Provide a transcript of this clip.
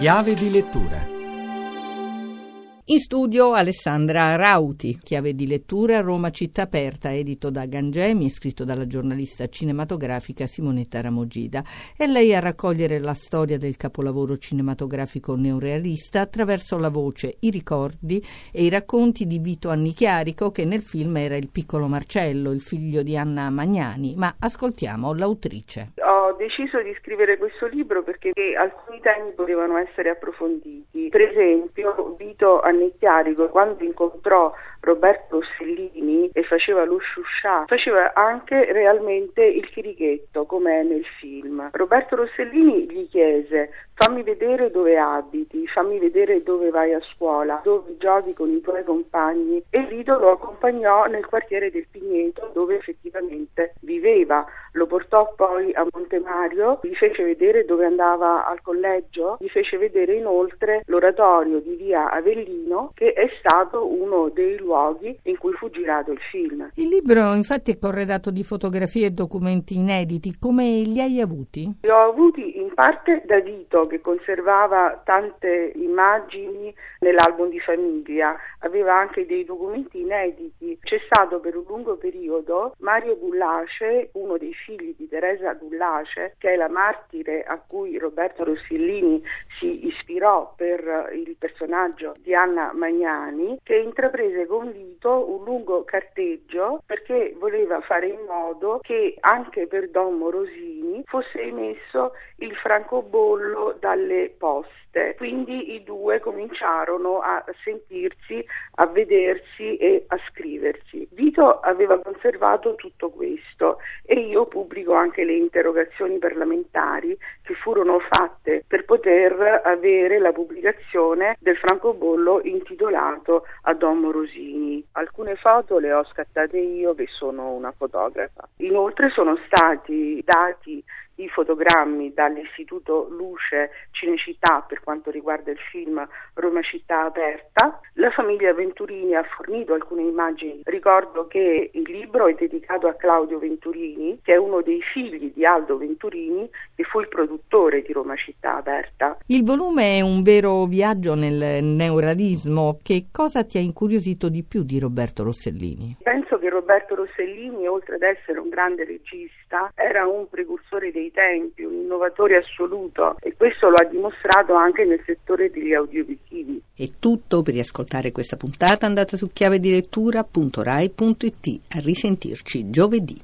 Chiave di lettura in studio Alessandra Rauti, chiave di lettura Roma città aperta, edito da Gangemi e scritto dalla giornalista cinematografica Simonetta Ramogida. È lei a raccogliere la storia del capolavoro cinematografico neorealista attraverso la voce, i ricordi e i racconti di Vito Annichiarico, che nel film era il piccolo Marcello, il figlio di Anna Magnani. Ma ascoltiamo l'autrice. Ho deciso di scrivere questo libro perché alcuni temi potevano essere approfonditi. Per esempio, Vito Chiarico, quando incontrò Roberto Rossellini e faceva lo sciuscià, faceva anche realmente il chirichetto, come è nel film. Roberto Rossellini gli chiese fammi vedere dove abiti, fammi vedere dove vai a scuola, dove giochi con i tuoi compagni e Vito lo accompagnò nel quartiere del Pigneto dove effettivamente viveva, lo portò poi a Montemario, gli fece vedere dove andava al collegio, gli fece vedere inoltre l'oratorio di via Avellino che è stato uno dei luoghi in cui fu girato il film. Il libro infatti è corredato di fotografie e documenti inediti, come li hai avuti? Li ho avuti parte da Vito che conservava tante immagini nell'album di famiglia, aveva anche dei documenti inediti. C'è stato per un lungo periodo Mario Gullace, uno dei figli di Teresa Gullace, che è la martire a cui Roberto Rossellini si ispirò per il personaggio di Anna Magnani, che intraprese con Vito un lungo carteggio perché voleva fare in modo che anche per Don Morosini fosse emesso il francobollo dalle poste. Quindi i due cominciarono a sentirsi, a vedersi e a scriversi. Vito aveva conservato tutto questo e io pubblico anche le interrogazioni parlamentari che furono fatte per poter avere la pubblicazione del francobollo intitolato a Don Morosini. Alcune foto le ho scattate io che sono una fotografa. Inoltre sono stati dati i fotogrammi dall'Istituto Luce Cinecittà per quanto riguarda il film Roma città aperta. La famiglia Venturini ha fornito alcune immagini. Ricordo che il libro è dedicato a Claudio Venturini, che è uno dei figli di Aldo Venturini, che fu il produttore di Roma città aperta. Il volume è un vero viaggio nel neuralismo. Che cosa ti ha incuriosito di più di Roberto Rossellini? Penso che Roberto Rossellini, oltre ad essere un grande regista, era un precursore dei tempi, un innovatore assoluto e questo lo ha dimostrato anche nel settore degli audiovisivi. È tutto per riascoltare questa puntata andate su chiavedilettura.rai.it a risentirci giovedì.